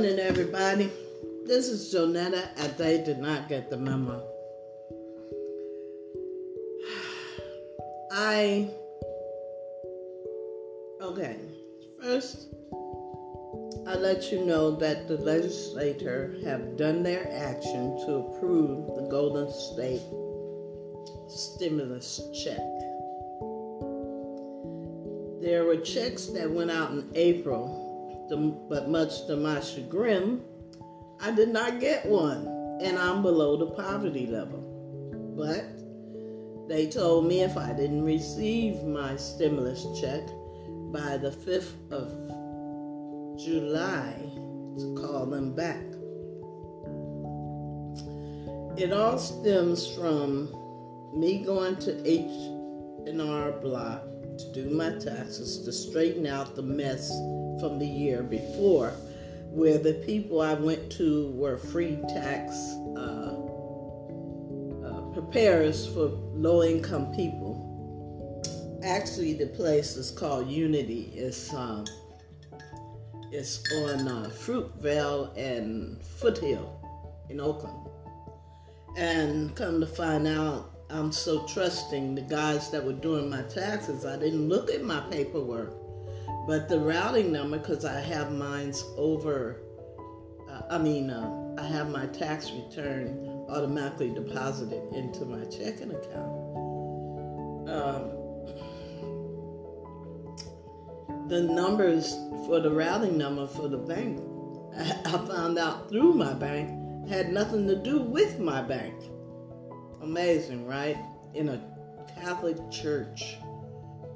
morning, everybody. This is Jonetta, and they did not get the memo. I. Okay. First, I let you know that the legislature have done their action to approve the Golden State stimulus check. There were checks that went out in April but much to my chagrin, I did not get one, and I'm below the poverty level. But they told me if I didn't receive my stimulus check by the 5th of July, to call them back. It all stems from me going to H&R Block to do my taxes to straighten out the mess from the year before, where the people I went to were free tax uh, uh, preparers for low income people. Actually, the place is called Unity. It's um, it's on uh, Fruitvale and Foothill in Oakland. And come to find out, I'm so trusting the guys that were doing my taxes. I didn't look at my paperwork. But the routing number, because I have mine's over, uh, I mean, uh, I have my tax return automatically deposited into my checking account. Um, the numbers for the routing number for the bank, I found out through my bank, had nothing to do with my bank. Amazing, right? In a Catholic church,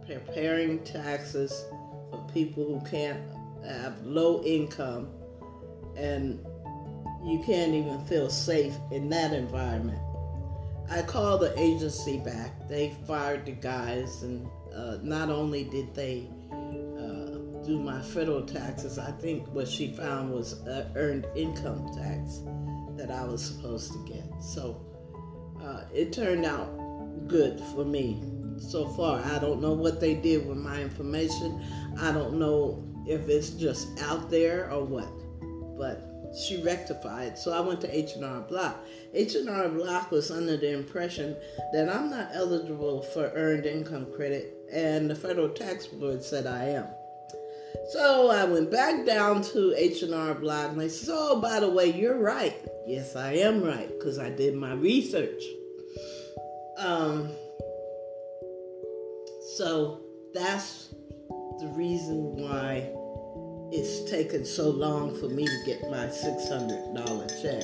preparing taxes people who can't have low income and you can't even feel safe in that environment. I called the agency back. They fired the guys, and uh, not only did they uh, do my federal taxes, I think what she found was uh, earned income tax that I was supposed to get. So uh, it turned out good for me so far. I don't know what they did with my information. I don't know if it's just out there or what. But she rectified. So I went to H&R Block. H&R Block was under the impression that I'm not eligible for earned income credit and the federal tax board said I am. So I went back down to H&R Block and they said, "Oh, by the way, you're right." Yes, I am right because I did my research. Um, so that's the reason why it's taken so long for me to get my $600 check.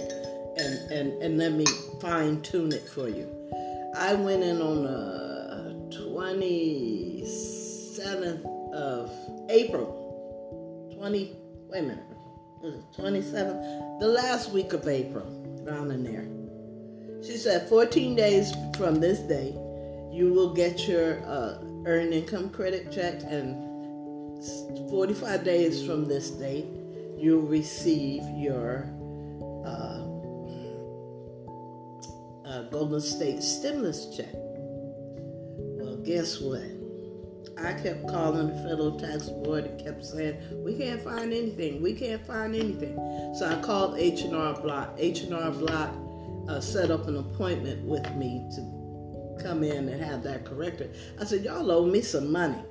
And, and, and let me fine tune it for you. I went in on the 27th of April. 20, wait a minute. Was it 27th? The last week of April, around in there. She said 14 days from this day, you will get your uh, earned income credit check, and 45 days from this date, you'll receive your uh, uh, Golden State stimulus check. Well, guess what? I kept calling the federal tax board and kept saying, "We can't find anything. We can't find anything." So I called H and R Block. H and R Block uh, set up an appointment with me to come in and have that corrected. I said, Y'all owe me some money.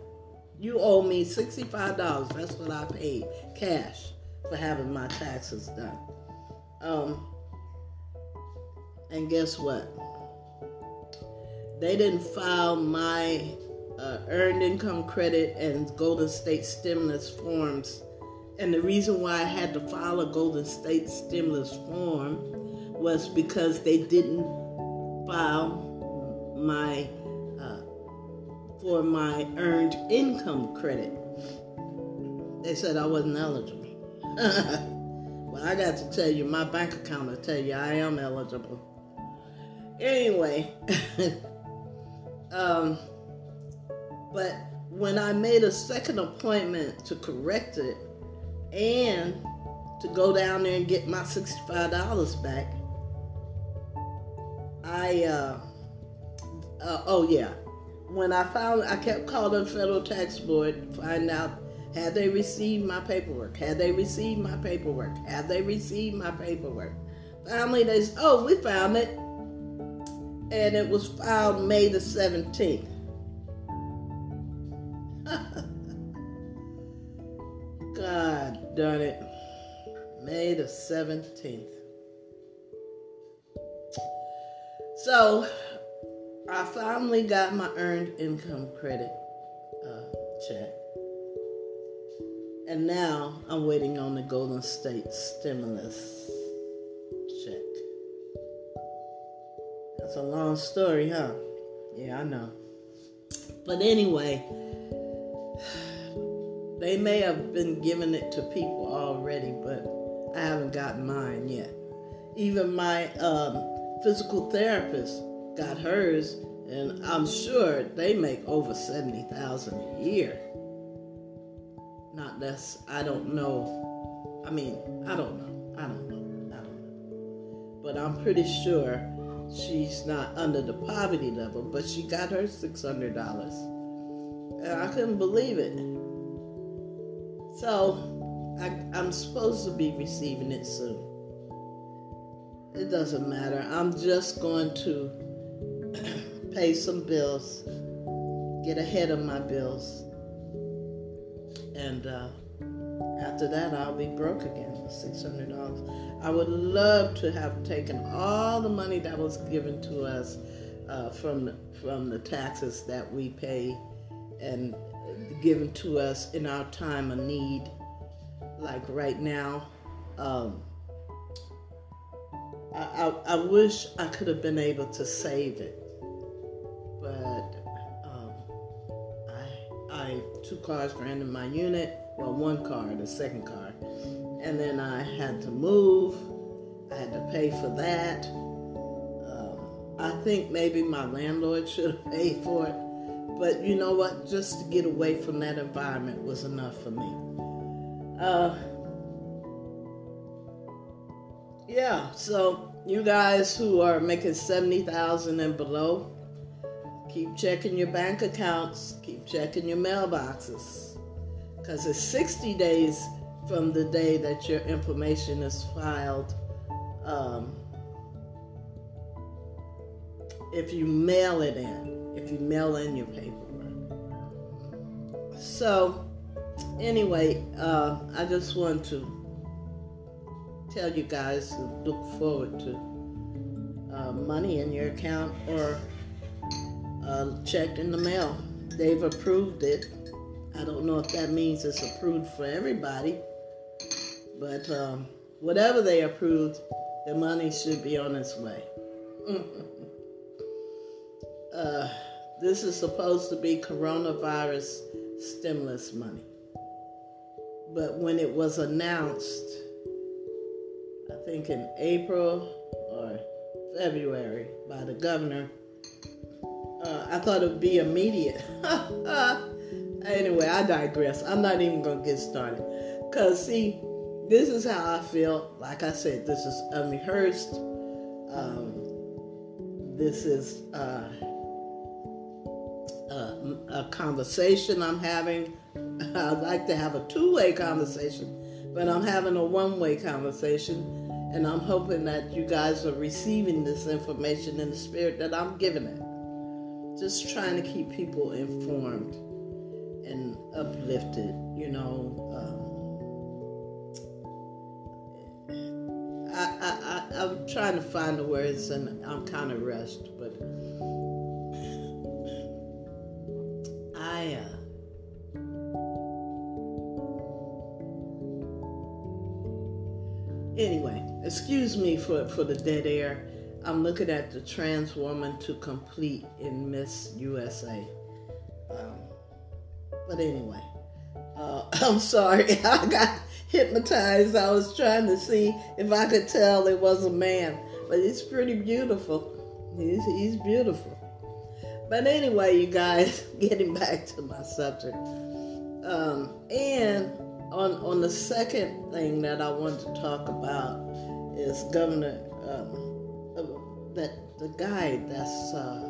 You owe me $65. That's what I paid cash for having my taxes done. Um, and guess what? They didn't file my uh, earned income credit and Golden State stimulus forms. And the reason why I had to file a Golden State stimulus form was because they didn't file my uh, for my earned income credit. They said I wasn't eligible. well, I got to tell you, my bank account will tell you I am eligible. Anyway, um, but when I made a second appointment to correct it and to go down there and get my $65 back, I uh, uh, oh yeah, when I found, I kept calling federal tax board to find out Had they received my paperwork? Had they received my paperwork? Had they received my paperwork? Finally, they said, oh, we found it. And it was filed May the 17th. God darn it. May the 17th. So, I finally got my earned income credit uh, check. And now I'm waiting on the Golden State stimulus check. That's a long story, huh? Yeah, I know. But anyway, they may have been giving it to people already, but I haven't gotten mine yet. Even my um, physical therapist got hers, and I'm sure they make over seventy thousand a year. Not less. I don't know. I mean, I don't know. I don't know. I don't know. But I'm pretty sure she's not under the poverty level. But she got her six hundred dollars, and I couldn't believe it. So I, I'm supposed to be receiving it soon. It doesn't matter. I'm just going to pay some bills, get ahead of my bills, and uh, after that, I'll be broke again for $600. I would love to have taken all the money that was given to us uh, from, from the taxes that we pay and given to us in our time of need. Like right now, um, I, I, I, wish I could have been able to save it, two cars ran in my unit. Well, one car, the second car, and then I had to move. I had to pay for that. Um, I think maybe my landlord should have paid for it, but you know what? Just to get away from that environment was enough for me. Uh, yeah, so you guys who are making 70,000 and below, keep checking your bank accounts, keep checking your mailboxes. Cuz it's 60 days from the day that your information is filed. Um, if you mail it in, if you mail in your paperwork. So, anyway, uh, I just want to tell you guys to look forward to uh, money in your account or a check in the mail. They've approved it. I don't know if that means it's approved for everybody, but um, whatever they approved, the money should be on its way. uh, this is supposed to be coronavirus stimulus money. But when it was announced, I think in April or February by the governor. Uh, I thought it would be immediate. anyway, I digress. I'm not even going to get started. Because, see, this is how I feel. Like I said, this is unrehearsed. Um, this is uh, a, a conversation I'm having. I'd like to have a two way conversation, but I'm having a one way conversation and I'm hoping that you guys are receiving this information in the spirit that I'm giving it. Just trying to keep people informed and uplifted, you know. Um, I, I, I, I'm trying to find the words and I'm kind of rushed, but I. Uh, anyway, excuse me for, for the dead air. I'm looking at the trans woman to complete in Miss USA. Um, but anyway, uh, I'm sorry. I got hypnotized. I was trying to see if I could tell it was a man, but he's pretty beautiful. He's, he's beautiful. But anyway, you guys, getting back to my subject. Um, and on on the second thing that I want to talk about is Governor um, that the guy that's uh,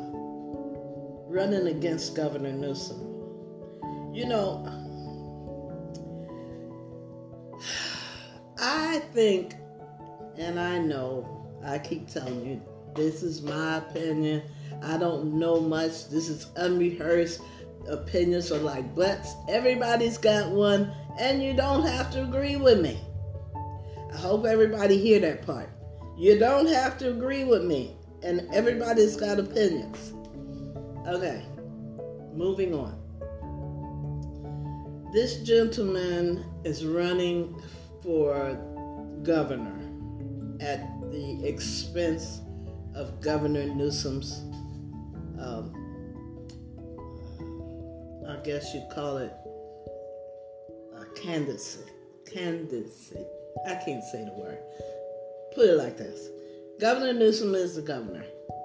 running against Governor Newsom, you know, I think, and I know, I keep telling you, this is my opinion. I don't know much. This is unrehearsed. Opinions are like butts. Everybody's got one, and you don't have to agree with me. I hope everybody hear that part. You don't have to agree with me, and everybody's got opinions. Okay, moving on. This gentleman is running for governor at the expense of Governor Newsom's, um, I guess you'd call it a candidacy. Candidacy. I can't say the word. Put it like this Governor Newsom is the governor.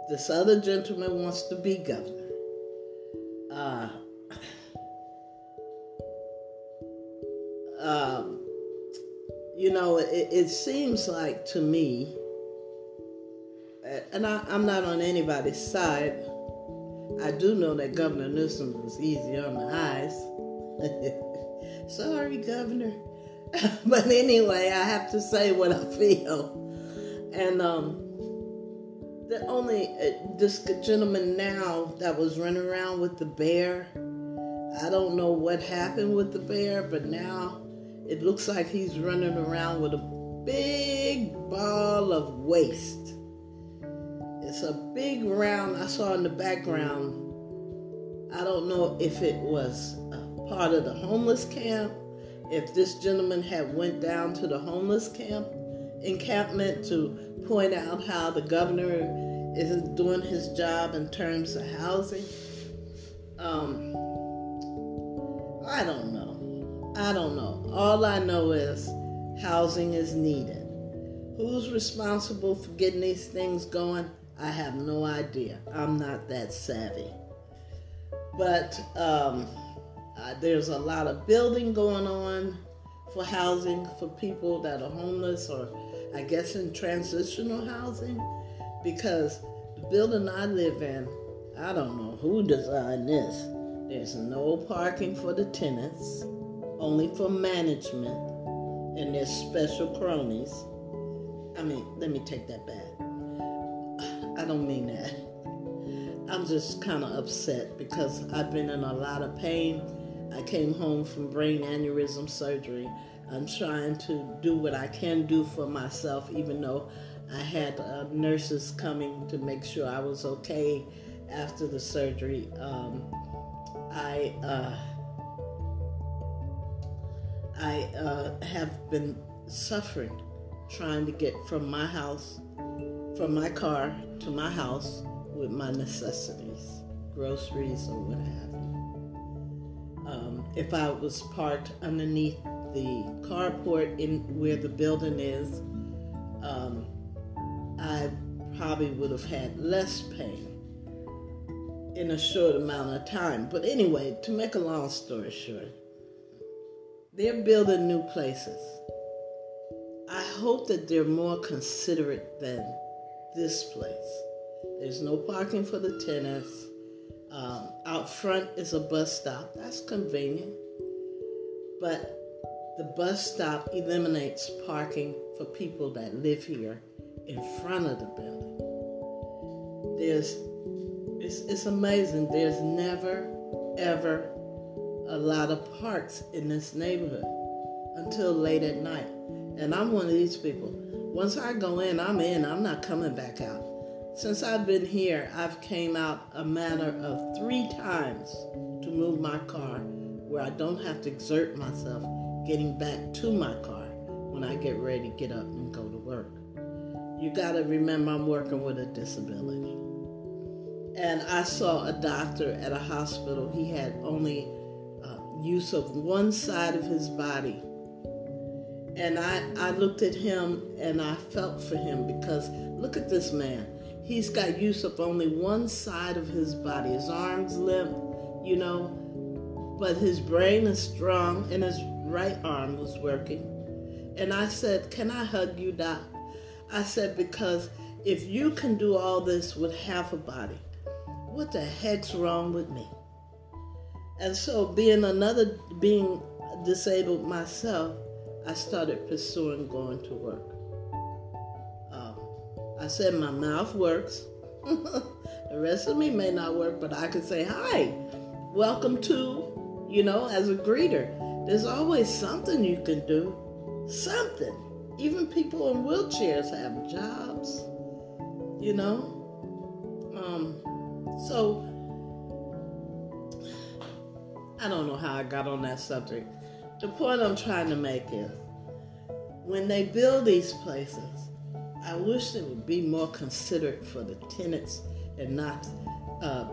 This other gentleman wants to be governor. Uh, um, you know, it, it, seems like to me, and I, I'm not on anybody's side. I do know that Governor Newsom was easy on the eyes. Sorry, Governor. but anyway, I have to say what I feel. And um, the only uh, this gentleman now that was running around with the bear, I don't know what happened with the bear, but now it looks like he's running around with a big ball of waste. It's a big round I saw in the background. I don't know if it was part of the homeless camp if this gentleman had went down to the homeless camp encampment to point out how the governor isn't doing his job in terms of housing. Um, I don't know. I don't know. All I know is housing is needed. Who's responsible for getting these things going? I have no idea. I'm not that savvy. But um, uh, there's a lot of building going on for housing for people that are homeless or I guess in transitional housing because the building I live in, I don't know who designed this. There's no parking for the tenants, only for management, and there's special cronies. I mean, let me take that back. I don't mean that. I'm just kind of upset because I've been in a lot of pain I came home from brain aneurysm surgery. I'm trying to do what I can do for myself, even though I had uh, nurses coming to make sure I was okay after the surgery. Um, I uh, I uh, have been suffering trying to get from my house, from my car to my house with my necessities, groceries or what have you. Um, if I was parked underneath the carport in where the building is, um, I probably would have had less pain in a short amount of time. But anyway, to make a long story short, they're building new places. I hope that they're more considerate than this place. There's no parking for the tenants. Um, out front is a bus stop. That's convenient. But the bus stop eliminates parking for people that live here in front of the building. There's, it's, it's amazing. There's never, ever a lot of parks in this neighborhood until late at night. And I'm one of these people. Once I go in, I'm in. I'm not coming back out. Since I've been here, I've came out a matter of three times to move my car where I don't have to exert myself getting back to my car when I get ready to get up and go to work. You got to remember I'm working with a disability. And I saw a doctor at a hospital. He had only uh, use of one side of his body. And I, I looked at him and I felt for him because look at this man he's got use of only one side of his body. His arm's limp, you know, but his brain is strong and his right arm was working. And I said, Can I hug you, Doc? I said, Because if you can do all this with half a body, what the heck's wrong with me? And so, being another, being disabled myself, I started pursuing going to work. Um, I said my mouth works. the rest of me may not work, but I can say hi, welcome to, you know, as a greeter. There's always something you can do. Something. Even people in wheelchairs have jobs, you know. Um, so I don't know how I got on that subject. The point I'm trying to make is when they build these places, I wish they would be more considerate for the tenants and not, uh,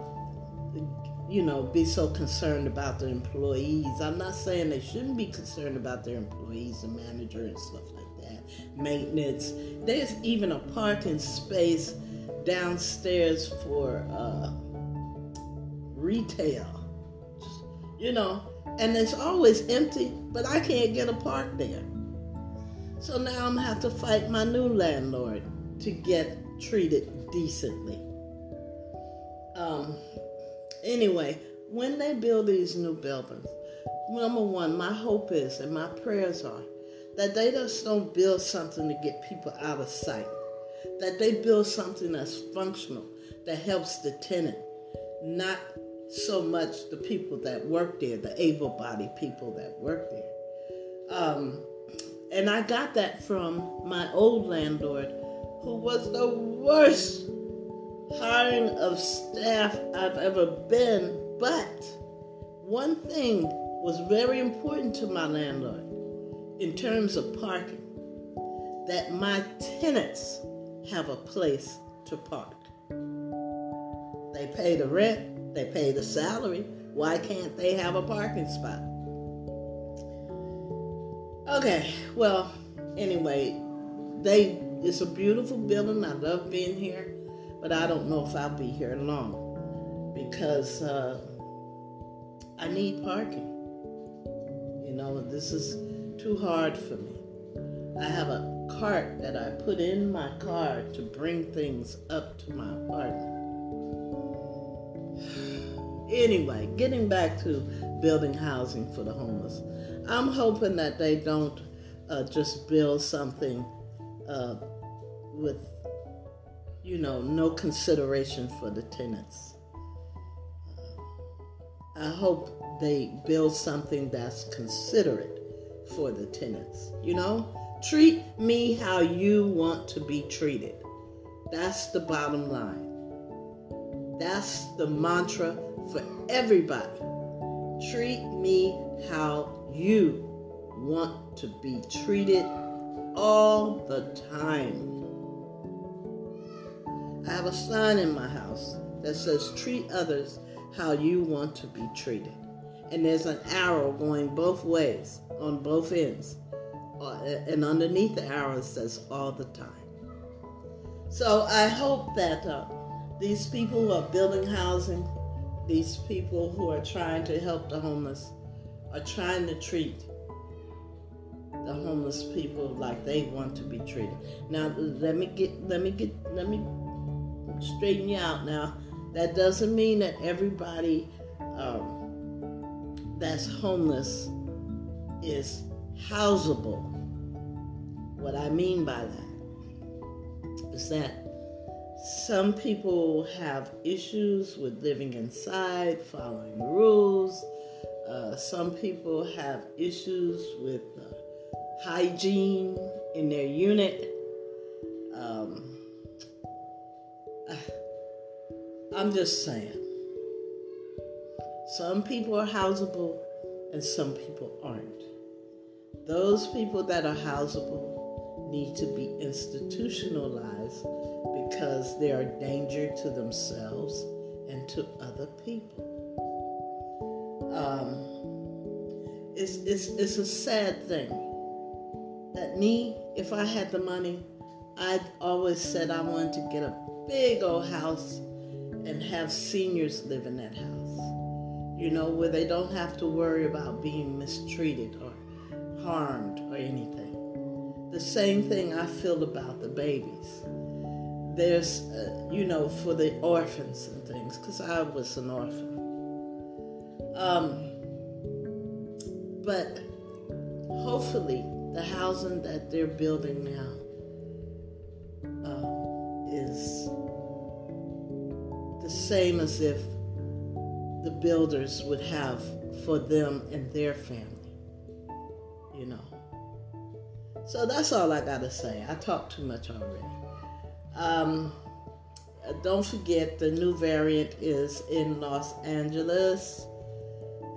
you know, be so concerned about the employees. I'm not saying they shouldn't be concerned about their employees and manager and stuff like that, maintenance. There's even a parking space downstairs for uh, retail you know, and it's always empty, but I can't get a park there. So now I'm gonna have to fight my new landlord to get treated decently. Um, anyway, when they build these new buildings, number one, my hope is and my prayers are that they just don't build something to get people out of sight. That they build something that's functional, that helps the tenant, not so much the people that work there, the able bodied people that work there. Um, and I got that from my old landlord, who was the worst hiring of staff I've ever been. But one thing was very important to my landlord in terms of parking that my tenants have a place to park. They pay the rent, they pay the salary. Why can't they have a parking spot? Okay, well, anyway, they it's a beautiful building. I love being here, but I don't know if I'll be here long because uh, I need parking. You know, this is too hard for me. I have a cart that I put in my car to bring things up to my apartment. Anyway, getting back to building housing for the homeless, I'm hoping that they don't uh, just build something uh, with, you know, no consideration for the tenants. Uh, I hope they build something that's considerate for the tenants. You know, treat me how you want to be treated. That's the bottom line. That's the mantra for everybody. Treat me how you want to be treated all the time. I have a sign in my house that says, Treat others how you want to be treated. And there's an arrow going both ways on both ends. Uh, and underneath the arrow says, All the time. So I hope that uh, these people who are building housing these people who are trying to help the homeless are trying to treat the homeless people like they want to be treated. Now let me get let me get let me straighten you out now. That doesn't mean that everybody um, that's homeless is housable. What I mean by that is that some people have issues with living inside, following rules. Uh, some people have issues with uh, hygiene in their unit. I'm just saying. Some people are housable and some people aren't. Those people that are housable need to be institutionalized because they are danger to themselves and to other people. Um, it's, it's, it's a sad thing that me, if I had the money, I'd always said I wanted to get a big old house and have seniors live in that house. You know, where they don't have to worry about being mistreated or harmed or anything. The same thing I feel about the babies there's, uh, you know, for the orphans and things, because I was an orphan. Um, but hopefully, the housing that they're building now same as if the builders would have for them and their family, you know. So that's all I gotta say. I talked too much already. Um, don't forget the new variant is in Los Angeles,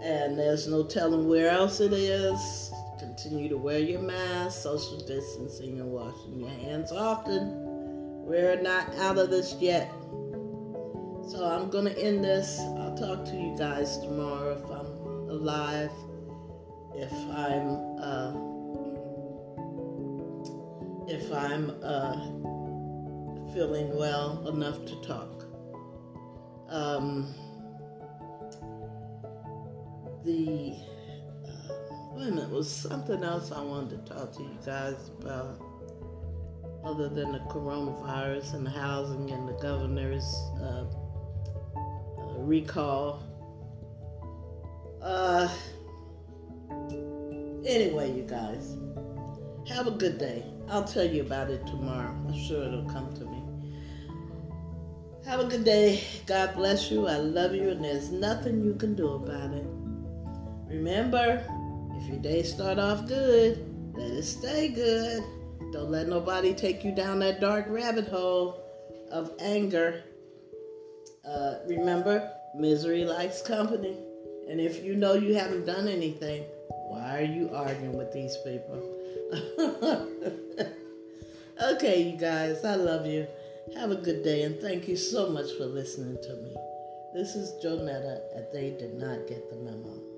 and there's no telling where else it is. Continue to wear your mask, social distancing, and washing your hands often. We're not out of this yet. So I'm gonna end this. I'll talk to you guys tomorrow if I'm alive. If I'm uh, if I'm uh, feeling well enough to talk. Um, the uh, wait a minute was something else I wanted to talk to you guys about other than the coronavirus and the housing and the governor's uh, recall. Uh, anyway, you guys, have a good day. I'll tell you about it tomorrow. I'm sure it'll come to me. Have a good day. God bless you. I love you, and there's nothing you can do about it. Remember, if your day start off good, let it stay good. Don't let nobody take you down that dark rabbit hole of anger uh, remember, misery likes company. And if you know you haven't done anything, why are you arguing with these people? okay, you guys, I love you. Have a good day, and thank you so much for listening to me. This is Jonetta, and they did not get the memo.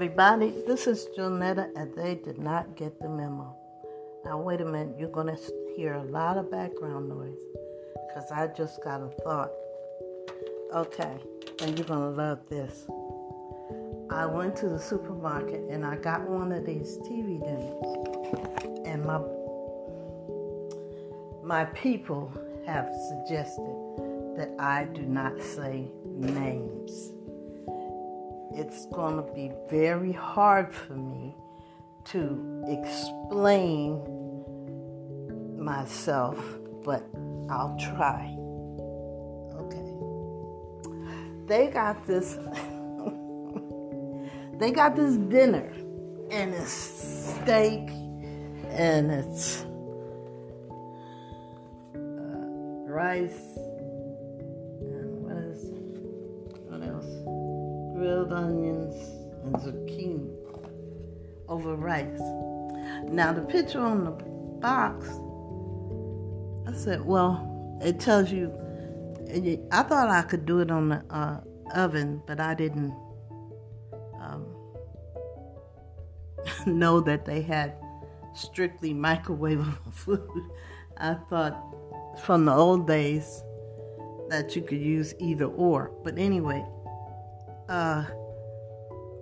Everybody. This is Jonetta, and they did not get the memo. Now, wait a minute. You're going to hear a lot of background noise because I just got a thought. Okay, and you're going to love this. I went to the supermarket and I got one of these TV dinners, and my my people have suggested that I do not say names it's going to be very hard for me to explain myself, but I'll try. Okay. They got this they got this dinner and it's steak and it's uh, rice onions, and zucchini over rice. Now, the picture on the box, I said, well, it tells you, I thought I could do it on the uh, oven, but I didn't um, know that they had strictly microwavable food. I thought from the old days that you could use either or. But anyway, uh,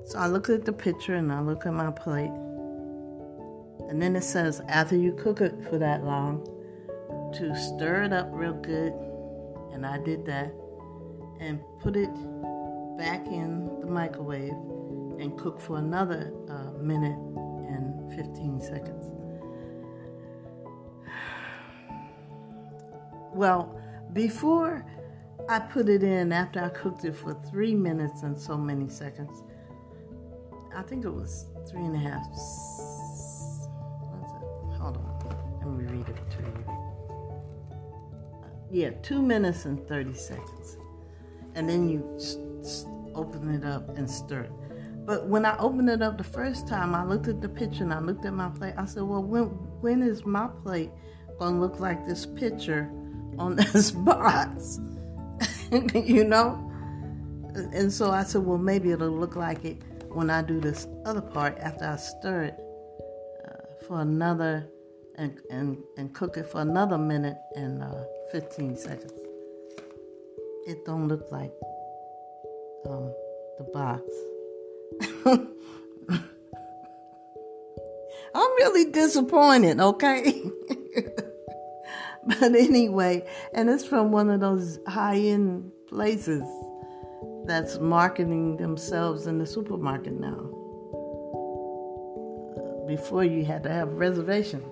so I look at the picture and I look at my plate. And then it says, after you cook it for that long, to stir it up real good. And I did that. And put it back in the microwave and cook for another uh, minute and 15 seconds. Well, before I put it in after I cooked it for three minutes and so many seconds. I think it was three and a half. Hold on. Let me read it to you. Yeah, two minutes and 30 seconds. And then you open it up and stir it. But when I opened it up the first time, I looked at the picture and I looked at my plate. I said, Well, when, when is my plate going to look like this picture on this box? you know? And so I said, well, maybe it'll look like it when I do this other part after I stir it uh, for another and, and, and cook it for another minute and uh, 15 seconds. It don't look like um, the box. I'm really disappointed, okay? But anyway, and it's from one of those high end places that's marketing themselves in the supermarket now. Before you had to have a reservation.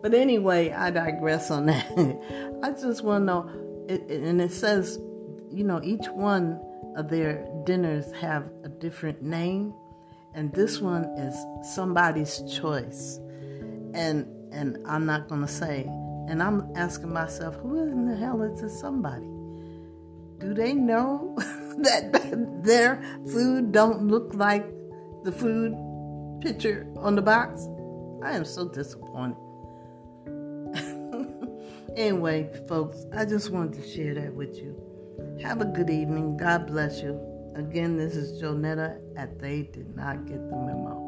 But anyway, I digress on that. I just want to know, and it says, you know, each one of their dinners have a different name, and this one is somebody's choice. And and I'm not gonna say. And I'm asking myself, who in the hell is this somebody? Do they know that their food don't look like the food picture on the box? I am so disappointed. anyway, folks, I just wanted to share that with you. Have a good evening. God bless you. Again, this is Jonetta at They Did Not Get the Memo.